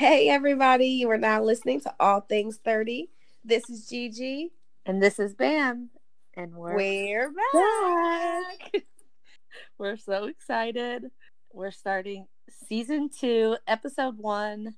Hey, everybody. You are now listening to All Things 30. This is Gigi. And this is Bam. And we're, We're back. back. we're so excited. We're starting season two, episode one,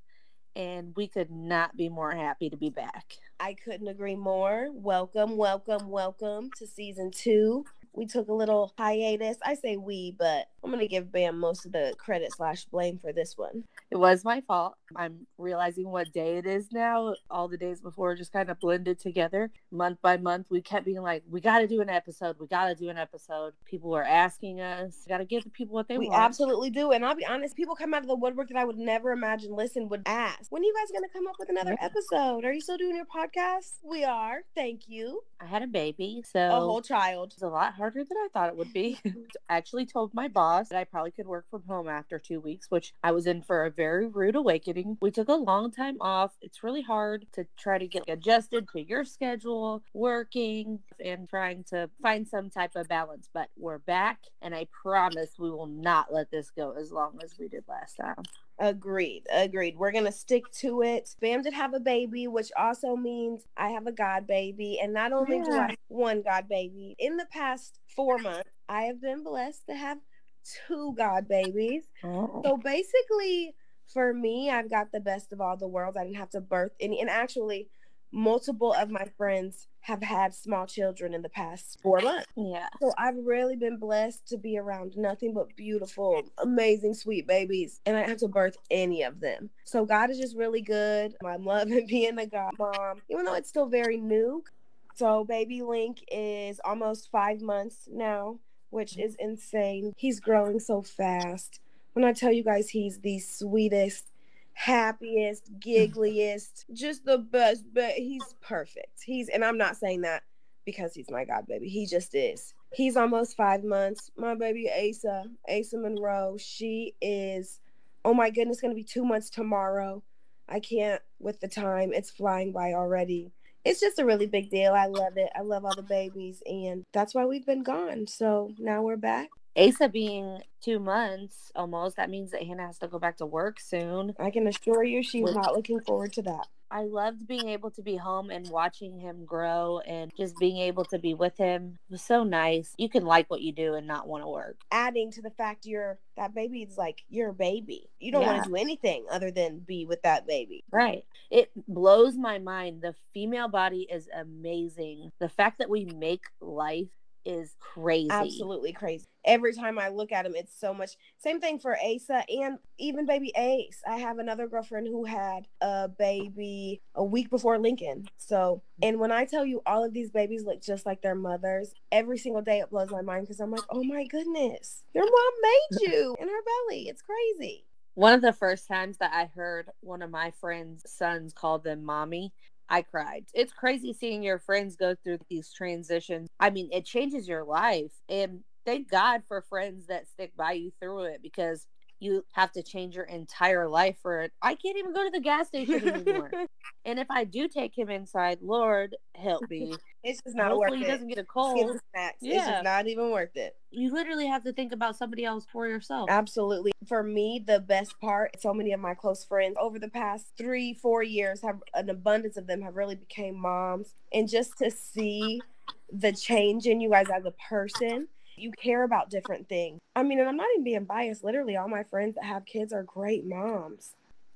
and we could not be more happy to be back. I couldn't agree more. Welcome, welcome, welcome to season two. We took a little hiatus. I say we, but I'm going to give Bam most of the credit slash blame for this one. It was my fault. I'm realizing what day it is now. All the days before just kind of blended together. Month by month, we kept being like, we got to do an episode. We got to do an episode. People were asking us. Got to give the people what they we want. We absolutely do. And I'll be honest, people come out of the woodwork that I would never imagine listen would ask, when are you guys going to come up with another Yeah. episode? Are you still doing your podcast? We are. Thank you. I had a baby, so A whole child. It's a lot harder than I thought it would be. I actually told my boss that I probably could work from home after two weeks, which I was in for a very rude awakening. We took a long time off. It's really hard to try to get adjusted to your schedule, working, and trying to find some type of balance. But we're back, and I promise we will not let this go as long as we did last time. Agreed. Agreed. We're going to stick to it. Bam did have a baby, which also means I have a God baby. And not only do I have one God baby, in the past four months, I have been blessed to have two God babies. Oh. So basically, for me, I've got the best of all the worlds. I didn't have to birth any. And actually, multiple of my friends have had small children in the past four months. Yeah. So I've really been blessed to be around nothing but beautiful, amazing, sweet babies, and I have to birth any of them. So God is just really good. I'm loving being a god mom, even though it's still very new. So baby Link is almost five months now, which is insane. He's growing so fast. When I tell you guys, he's the sweetest, happiest, giggliest, just the best. But he's perfect. He's, and I'm not saying that because he's my god baby. He just is. He's almost five months. My baby Asa, Asa Monroe, she is, oh my goodness, gonna be two months tomorrow. I can't with the time. It's flying by already. It's just a really big deal. I love it. I love all the babies, and that's why we've been gone. So now we're back. Asa being two months almost, that means that Hannah has to go back to work soon. I can assure you, she's Wait. not looking forward to that. I loved being able to be home and watching him grow and just being able to be with him it was so nice. You can like what you do and not want to work. Adding to the fact you're that baby is like your baby. You don't Yeah. want to do anything other than be with that baby. Right. It blows my mind. The female body is amazing. The fact that we make life is crazy. absolutely crazy. Every time I look at him, it's so much. Same thing for Asa and even baby Ace. I have another girlfriend who had a baby a week before Lincoln. So, and when I tell you all of these babies look just like their mothers, every single day it blows my mind because I'm like, oh my goodness, your mom made you in her belly. It's crazy. One of the first times that I heard one of my friends' sons call them mommy, I cried. It's crazy seeing your friends go through these transitions. I mean, it changes your life. And thank God for friends that stick by you through it because you have to change your entire life for it. I can't even go to the gas station anymore. and if I do take him inside, Lord help me. It's just not worth Hopefully he it. doesn't get a cold. snacks. It's just not even worth it. You literally have to think about somebody else for yourself. Absolutely. For me, the best part, so many of my close friends over the past three, four years have an abundance of them have really became moms. And just to see the change in you guys as a person, you care about different things. I mean, and I'm not even being biased. Literally, all my friends that have kids are great moms.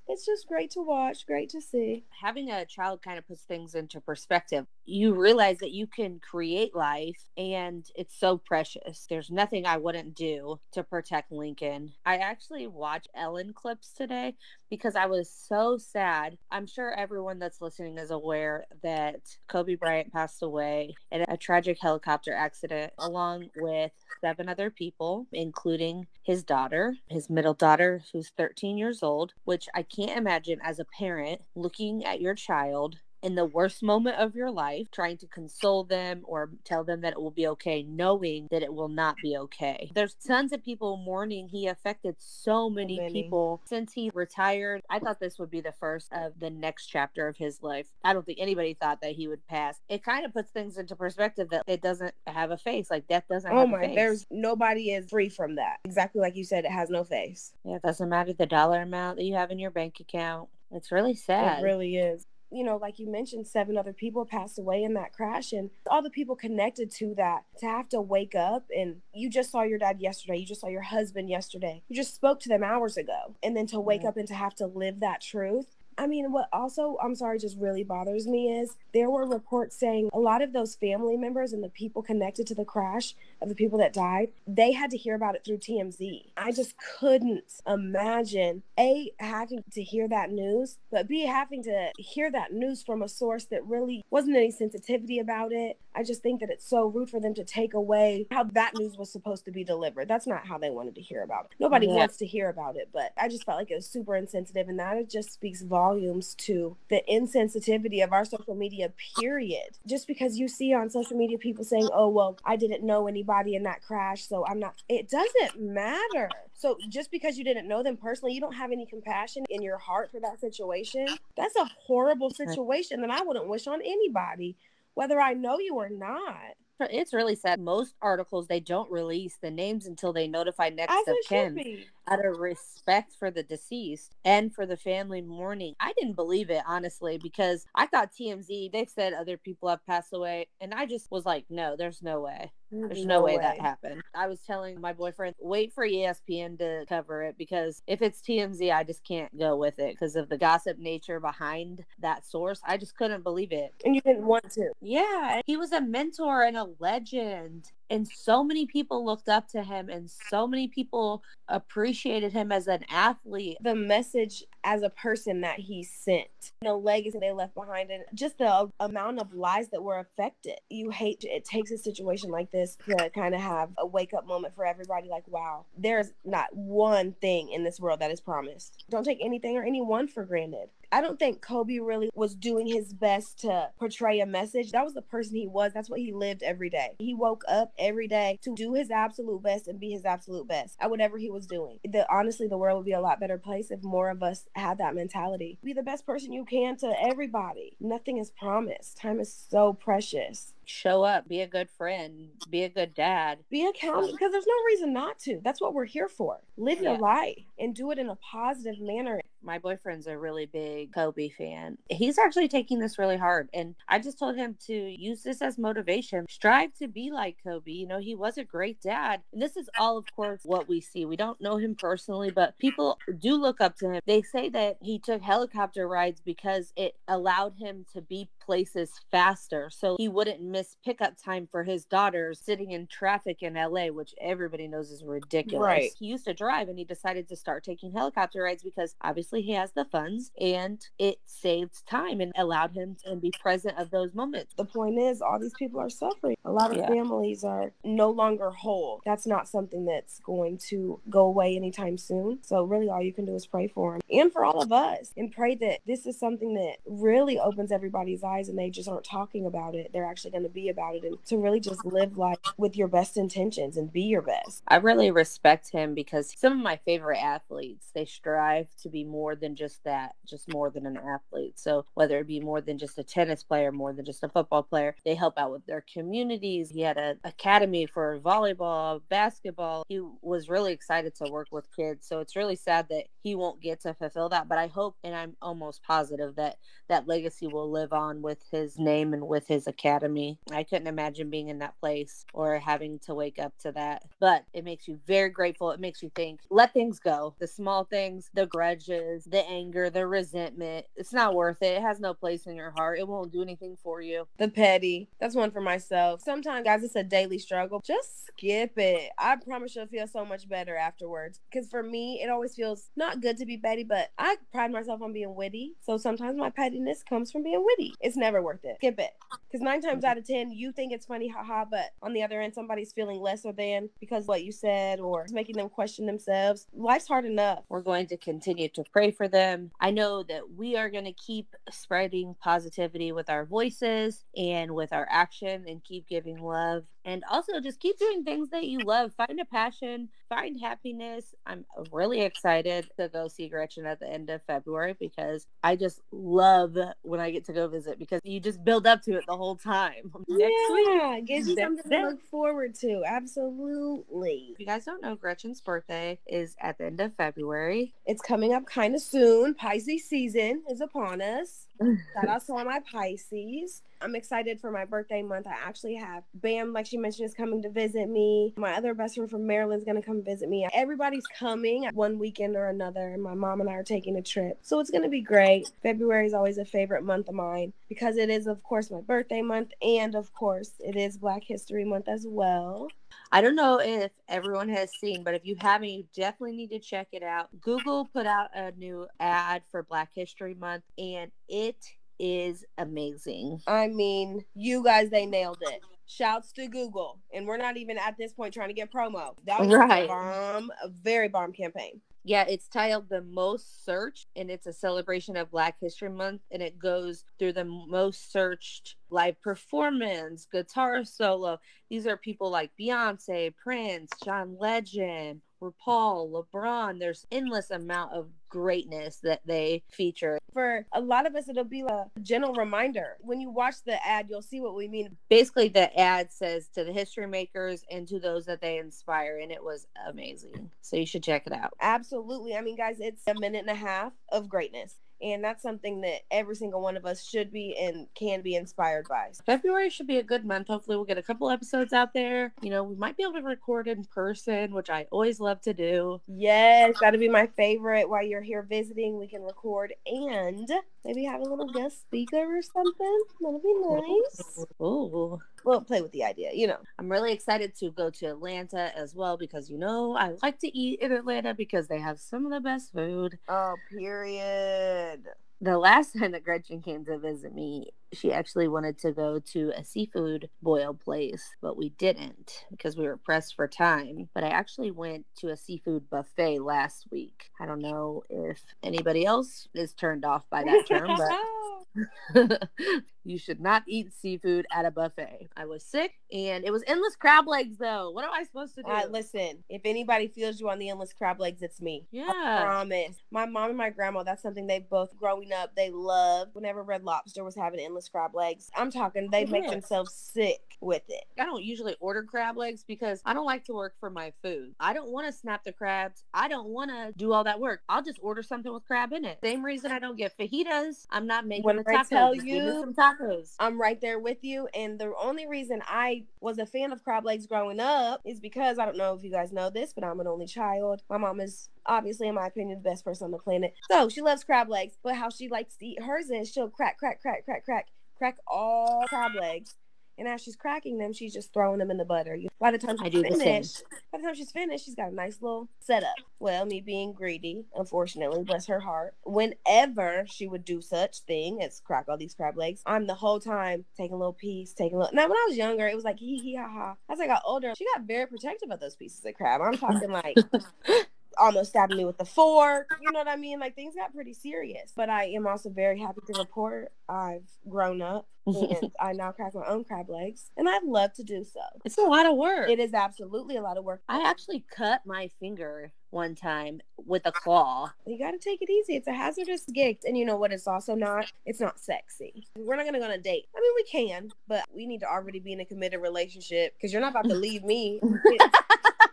It's just great to watch, great to see. having a child kind of puts things into perspective. You realize that you can create life and it's so precious. There's nothing I wouldn't do to protect Lincoln. I actually watched Ellen clips today because I was so sad. I'm sure everyone that's listening is aware that Kobe Bryant passed away in a tragic helicopter accident along with seven other people, including his daughter, his middle daughter, who's 13 years old, which I can't imagine as a parent looking at your child in the worst moment of your life, trying to console them or tell them that it will be okay, knowing that it will not be okay. There's tons of people mourning. He affected so many, many. people since he retired. I thought this would be the first of the next chapter of his life. I don't think anybody thought that he would pass. It kind of puts things into perspective that it doesn't have a face. Like death doesn't Oh have a my, there's nobody is free from that. Exactly like you said, it has no face. Yeah, it doesn't matter the dollar amount that you have in your bank account. It's really sad. It really is you know, like you mentioned, seven other people passed away in that crash, and all the people connected to that to have to wake up and you just saw your dad yesterday, you just saw your husband yesterday, you just spoke to them hours ago, and then to wake up and to have to live that truth I mean, what also, I'm sorry, just really bothers me is there were reports saying a lot of those family members and the people connected to the crash of the people that died, they had to hear about it through TMZ. I just couldn't imagine A, having to hear that news, but B, having to hear that news from a source that really wasn't any sensitivity about it. I just think that it's so rude for them to take away how that news was supposed to be delivered. That's not how they wanted to hear about it. Nobody yeah. wants to hear about it, but I just felt like it was super insensitive, and that just speaks volumes to the insensitivity of our social media, period. Just because you see on social media people saying, oh, well, I didn't know anybody in that crash, so I'm not, it doesn't matter. So just because you didn't know them personally, you don't have any compassion in your heart for that situation. That's a horrible situation that I wouldn't wish on anybody whether I know you or not. It's really sad. Most articles they don't release the names until they notify next As of kin out of respect for the deceased and for the family mourning. I didn't believe it honestly because I thought TMZ they've said other people have passed away and I just was like, no, there's no way. There's no, no way, way, that happened. I was telling my boyfriend, wait for ESPN to cover it because if it's TMZ, I just can't go with it because of the gossip nature behind that source. I just couldn't believe it. And you didn't want to. Yeah. He was a mentor and a legend and so many people looked up to him and so many people appreciated him as an athlete. The message as a person that he sent the legacy they left behind and just the amount of lives that were affected. You hate it takes a situation like this to kind of have a wake up moment for everybody like wow there's not one thing in this world that is promised. Don't take anything or anyone for granted I don't think Kobe really was doing his best to portray a message. That was the person he was. That's what he lived every day. He woke up every day to do his absolute best and be his absolute best at whatever he was doing. The honestly, the world would be a lot better place if more of us had that mentality. Be the best person you can to everybody. Nothing is promised. Time is so precious show up, be a good friend, be a good dad, be accountable because there's no reason not to. That's what we're here for. Live yeah. your life and do it in a positive manner. My boyfriend's a really big Kobe fan. He's actually taking this really hard. And I just told him to use this as motivation. Strive to be like Kobe. You know, he was a great dad. And this is all, of course, what we see. We don't know him personally, but people do look up to him. They say that he took helicopter rides because it allowed him to be places faster. So he wouldn't miss pickup time for his daughters sitting in traffic in LA, which everybody knows is ridiculous. Right. He used to drive and he decided to start taking helicopter rides because obviously he has the funds and it saves time and allowed him to be present of those moments. The point is, all these people are suffering. A lot of yeah. families are no longer whole. That's not something that's going to go away anytime soon. So, really, all you can do is pray for him and for all of us and pray that this is something that really opens everybody's eyes and they just aren't talking about it. They're actually going to be about it and to really just live life with your best intentions and be your best. I really respect him because some of my favorite athletes, they strive to be more than just that, just more than an athlete. So whether it be more than just a tennis player, more than just a football player, they help out with their communities. He had an academy for volleyball, basketball. He was really excited to work with kids. So it's really sad that he won't get to fulfill that. But I hope and I'm almost positive that that legacy will live on with his name and with his academy. I couldn't imagine being in that place or having to wake up to that. But it makes you very grateful. It makes you think, let things go. The small things, the grudges, the anger, the resentment. It's not worth it. It has no place in your heart. It won't do anything for you. The petty. That's one for myself. Sometimes, guys, it's a daily struggle. Just skip it. I promise you'll feel so much better afterwards. Because for me, it always feels not good to be petty, but I pride myself on being witty. So sometimes my pettiness comes from being witty. It's never worth it. Skip it. Because nine times out of 10, you think it's funny, haha, but on the other end, somebody's feeling lesser than because what you said or it's making them question themselves. Life's hard enough. We're going to continue to pray for them. I know that we are going to keep spreading positivity with our voices and with our action and keep giving love And also just keep doing things that you love. Find a passion, find happiness. I'm really excited to go see Gretchen at the end of February because I just love when I get to go visit because you just build up to it the whole time. Next yeah, week, gives you something to look forward to. Absolutely. If you guys don't know, Gretchen's birthday is at the end of February. It's coming up kind of soon. Pisces season is upon us. Shout out to all my Pisces. I'm excited for my birthday month. I actually have Bam, like she mentioned, is coming to visit me. My other best friend from Maryland's gonna come visit me. Everybody's coming one weekend or another. My mom and I are taking a trip. So it's gonna be great. February is always a favorite month of mine because it is, of course, my birthday month, and of course, it is Black History Month as well. I don't know if everyone has seen, but if you haven't, you definitely need to check it out. Google put out a new ad for Black History Month, and it is amazing. I mean, you guys, they nailed it. Shouts to Google. And we're not even at this point trying to get promo. That was right. a bomb, a very bomb campaign. Yeah, it's titled The Most Searched, and it's a celebration of Black History Month, and it goes through the most searched live performance, guitar solo. These are people like Beyonce, Prince, John Legend, RuPaul, LeBron. There's endless amount of greatness that they feature. For a lot of us, it'll be a gentle reminder. When you watch the ad, you'll see what we mean. Basically, the ad says to the history makers and to those that they inspire, and it was amazing. So you should check it out. Absolutely. I mean, guys, it's a minute and a half of greatness and that's something that every single one of us should be and can be inspired by. February should be a good month. Hopefully, we'll get a couple episodes out there. You know, we might be able to record in person, which I always love to do. Yes, that'd be my favorite. While you're here visiting, we can record and maybe have a little guest speaker or something. That'll be nice. Oh, we'll play with the idea, you know. I'm really excited to go to Atlanta as well because you know I like to eat in Atlanta because they have some of the best food. Oh, period. The last time that Gretchen came to visit me, she actually wanted to go to a seafood boil place, but we didn't because we were pressed for time. But I actually went to a seafood buffet last week. I don't know if anybody else is turned off by that term, but you should not eat seafood at a buffet. I was sick and it was endless crab legs though. What am I supposed to do? Uh, listen, if anybody feels you on the endless crab legs, it's me. Yeah. I promise. My mom and my grandma, that's something they both growing up, they loved whenever Red Lobster was having endless crab legs. I'm talking they make themselves sick with it. I don't usually order crab legs because I don't like to work for my food. I don't want to snap the crabs. I don't want to do all that work. I'll just order something with crab in it. Same reason I don't get fajitas. I'm not making when the tacos. I tell you, some tacos. I'm right there with you. And the only reason I was a fan of crab legs growing up is because I don't know if you guys know this, but I'm an only child. My mom is obviously, in my opinion, the best person on the planet. So she loves crab legs, but how she likes to eat hers is she'll crack, crack, crack, crack, crack, crack all crab legs and as she's cracking them, she's just throwing them in the butter. By the time she's I do finished, by the time she's finished, she's got a nice little setup. Well, me being greedy, unfortunately, bless her heart, whenever she would do such thing as crack all these crab legs, I'm the whole time taking a little piece, taking a little. Now, when I was younger, it was like hee hee ha ha. As I got older, she got very protective of those pieces of crab. I'm talking like almost stabbed me with a fork. You know what I mean? Like things got pretty serious. But I am also very happy to report I've grown up and I now crack my own crab legs, and I'd love to do so. It's a lot of work. It is absolutely a lot of work. I actually cut my finger one time with a claw. You got to take it easy. It's a hazardous gig, and you know what? It's also not. It's not sexy. We're not gonna go on a date. I mean, we can, but we need to already be in a committed relationship because you're not about to leave me.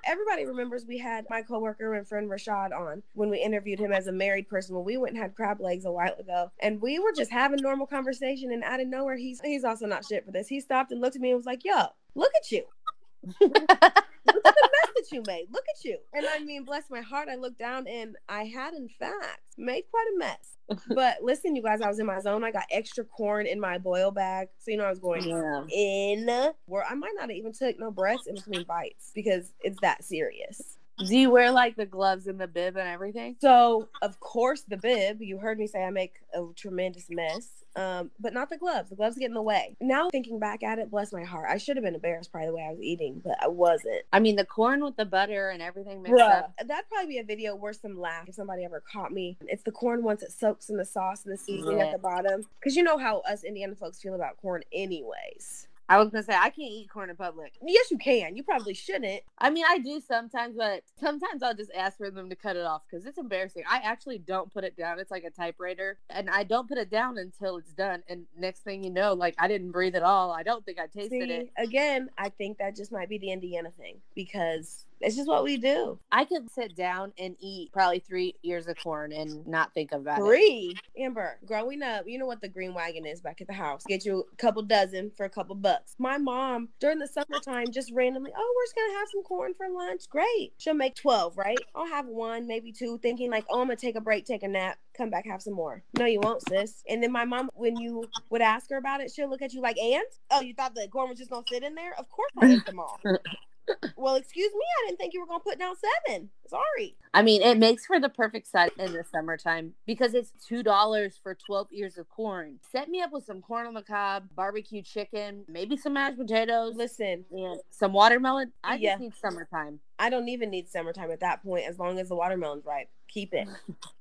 everybody remembers we had my coworker and friend Rashad on when we interviewed him as a married person when we went and had crab legs a while ago. And we were just having normal conversation and out of nowhere he's he's also not shit for this. He stopped and looked at me and was like, yo, look at you. Look at the mess that you made. Look at you. And I mean, bless my heart, I looked down and I had in fact made quite a mess. But listen, you guys, I was in my zone. I got extra corn in my boil bag. So you know I was going yeah. in where I might not have even took no breaths in between bites because it's that serious. Do you wear like the gloves and the bib and everything? So, of course, the bib. You heard me say I make a tremendous mess, um, but not the gloves. The gloves get in the way. Now, thinking back at it, bless my heart. I should have been embarrassed by the way I was eating, but I wasn't. I mean, the corn with the butter and everything mixed Bruh, up. That'd probably be a video worth some laugh if somebody ever caught me. It's the corn once it soaks in the sauce and the seasoning yeah. at the bottom. Because you know how us Indiana folks feel about corn, anyways. I was gonna say I can't eat corn in public. Yes, you can. You probably shouldn't. I mean, I do sometimes, but sometimes I'll just ask for them to cut it off because it's embarrassing. I actually don't put it down. It's like a typewriter, and I don't put it down until it's done. And next thing you know, like I didn't breathe at all. I don't think I tasted See, it. again, I think that just might be the Indiana thing because it's just what we do. I could sit down and eat probably three ears of corn and not think about it. Three. Amber, growing up, you know what the green wagon is back at the house. Get you a couple dozen for a couple bucks. My mom, during the summertime, just randomly, oh, we're just gonna have some corn for lunch. Great. She'll make 12, right? I'll have one, maybe two, thinking like, oh, I'm gonna take a break, take a nap, come back, have some more. No, you won't, sis. And then my mom, when you would ask her about it, she'll look at you like, and? Oh, you thought the corn was just gonna sit in there? Of course I ate them all. well, excuse me, I didn't think you were gonna put down seven. Sorry. I mean, it makes for the perfect side in the summertime because it's two dollars for twelve ears of corn. Set me up with some corn on the cob, barbecue chicken, maybe some mashed potatoes, Listen, and some watermelon. I Yeah. just need summertime. I don't even need summertime at that point as long as the watermelon's ripe. Keep it.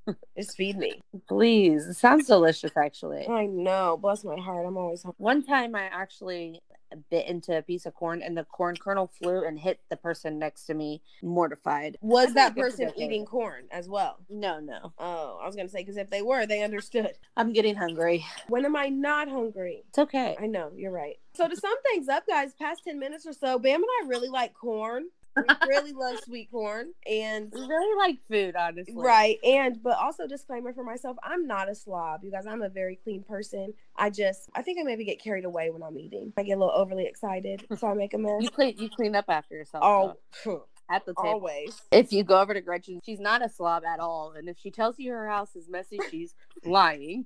just feed me. Please, it sounds delicious. Actually, I know. Bless my heart. I'm always hungry. one time I actually bit into a piece of corn and the corn kernel flew and hit the person next to me. Mortified. Was that person eating corn as well? No, no, Oh, I was gonna say because if they were, they understood. I'm getting hungry. When am I not hungry? It's okay. I know you're right. So to sum things up, guys, past ten minutes or so, Bam and I really like corn. We really love sweet corn, and I really like food, honestly. right. And but also disclaimer for myself, I'm not a slob, you guys. I'm a very clean person. I just, I think I maybe get carried away when I'm eating. I get a little overly excited, so I make a mess. You clean. You clean up after yourself. Oh, though, at the table. always. if you go over to Gretchen, she's not a slob at all. And if she tells you her house is messy, she's lying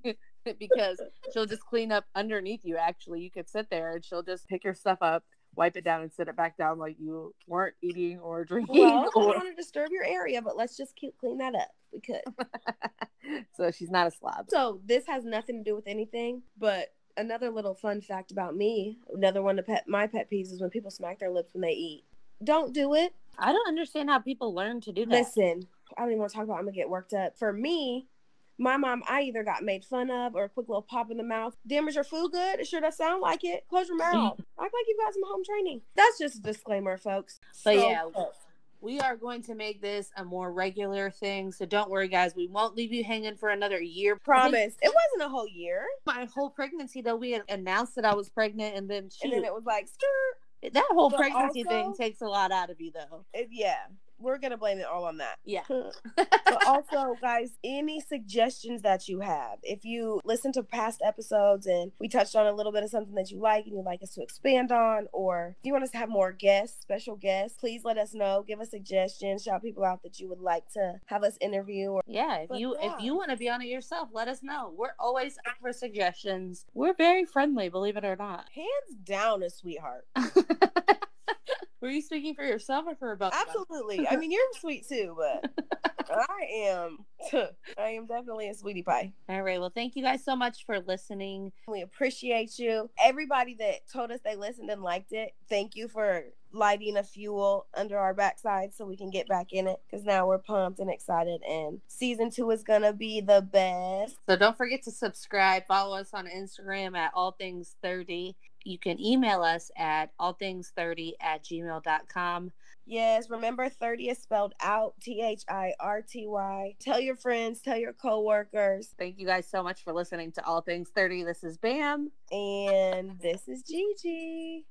because she'll just clean up underneath you. Actually, you could sit there and she'll just pick your stuff up, wipe it down, and sit it back down like you weren't eating or drinking. Well, I don't or... want to disturb your area, but let's just keep clean that up. We could. so she's not a slob. So this has nothing to do with anything, but another little fun fact about me, another one of pet my pet peeves is when people smack their lips when they eat. Don't do it. I don't understand how people learn to do that. Listen, I don't even want to talk about. it. I'm gonna get worked up. For me, my mom, I either got made fun of or a quick little pop in the mouth. Damn, is your food good? It sure does sound like it. Close your mouth. Act like you've got some home training. That's just a disclaimer, folks. But So, yeah, we are going to make this a more regular thing. So don't worry, guys. We won't leave you hanging for another year. promise. It wasn't a whole year, My whole pregnancy, though, we had announced that I was pregnant, and then and then it was like, skirt. that whole But pregnancy also- thing takes a lot out of you, though. It, yeah, we're gonna blame it all on that. Yeah. but also, guys, any suggestions that you have, if you listen to past episodes and we touched on a little bit of something that you like and you'd like us to expand on, or if you want us to have more guests, special guests, please let us know. Give us suggestions. Shout people out that you would like to have us interview. Or Yeah, if But you yeah. if you want to be on it yourself, let us know. We're always up for suggestions. We're very friendly, believe it or not. hands down, a sweetheart. Were you speaking for yourself or for of? Absolutely. I mean, you're sweet too, but I am. I am definitely a sweetie pie. All right. Well, thank you guys so much for listening. We appreciate you. Everybody that told us they listened and liked it, thank you for lighting a fuel under our backside so we can get back in it because now we're pumped and excited. And season two is going to be the best. So don't forget to subscribe. Follow us on Instagram at all things 30. You can email us at allthings30 at gmail.com. Yes, remember 30 is spelled out T H I R T Y. Tell your friends, tell your coworkers. Thank you guys so much for listening to All Things 30. This is Bam. And this is Gigi.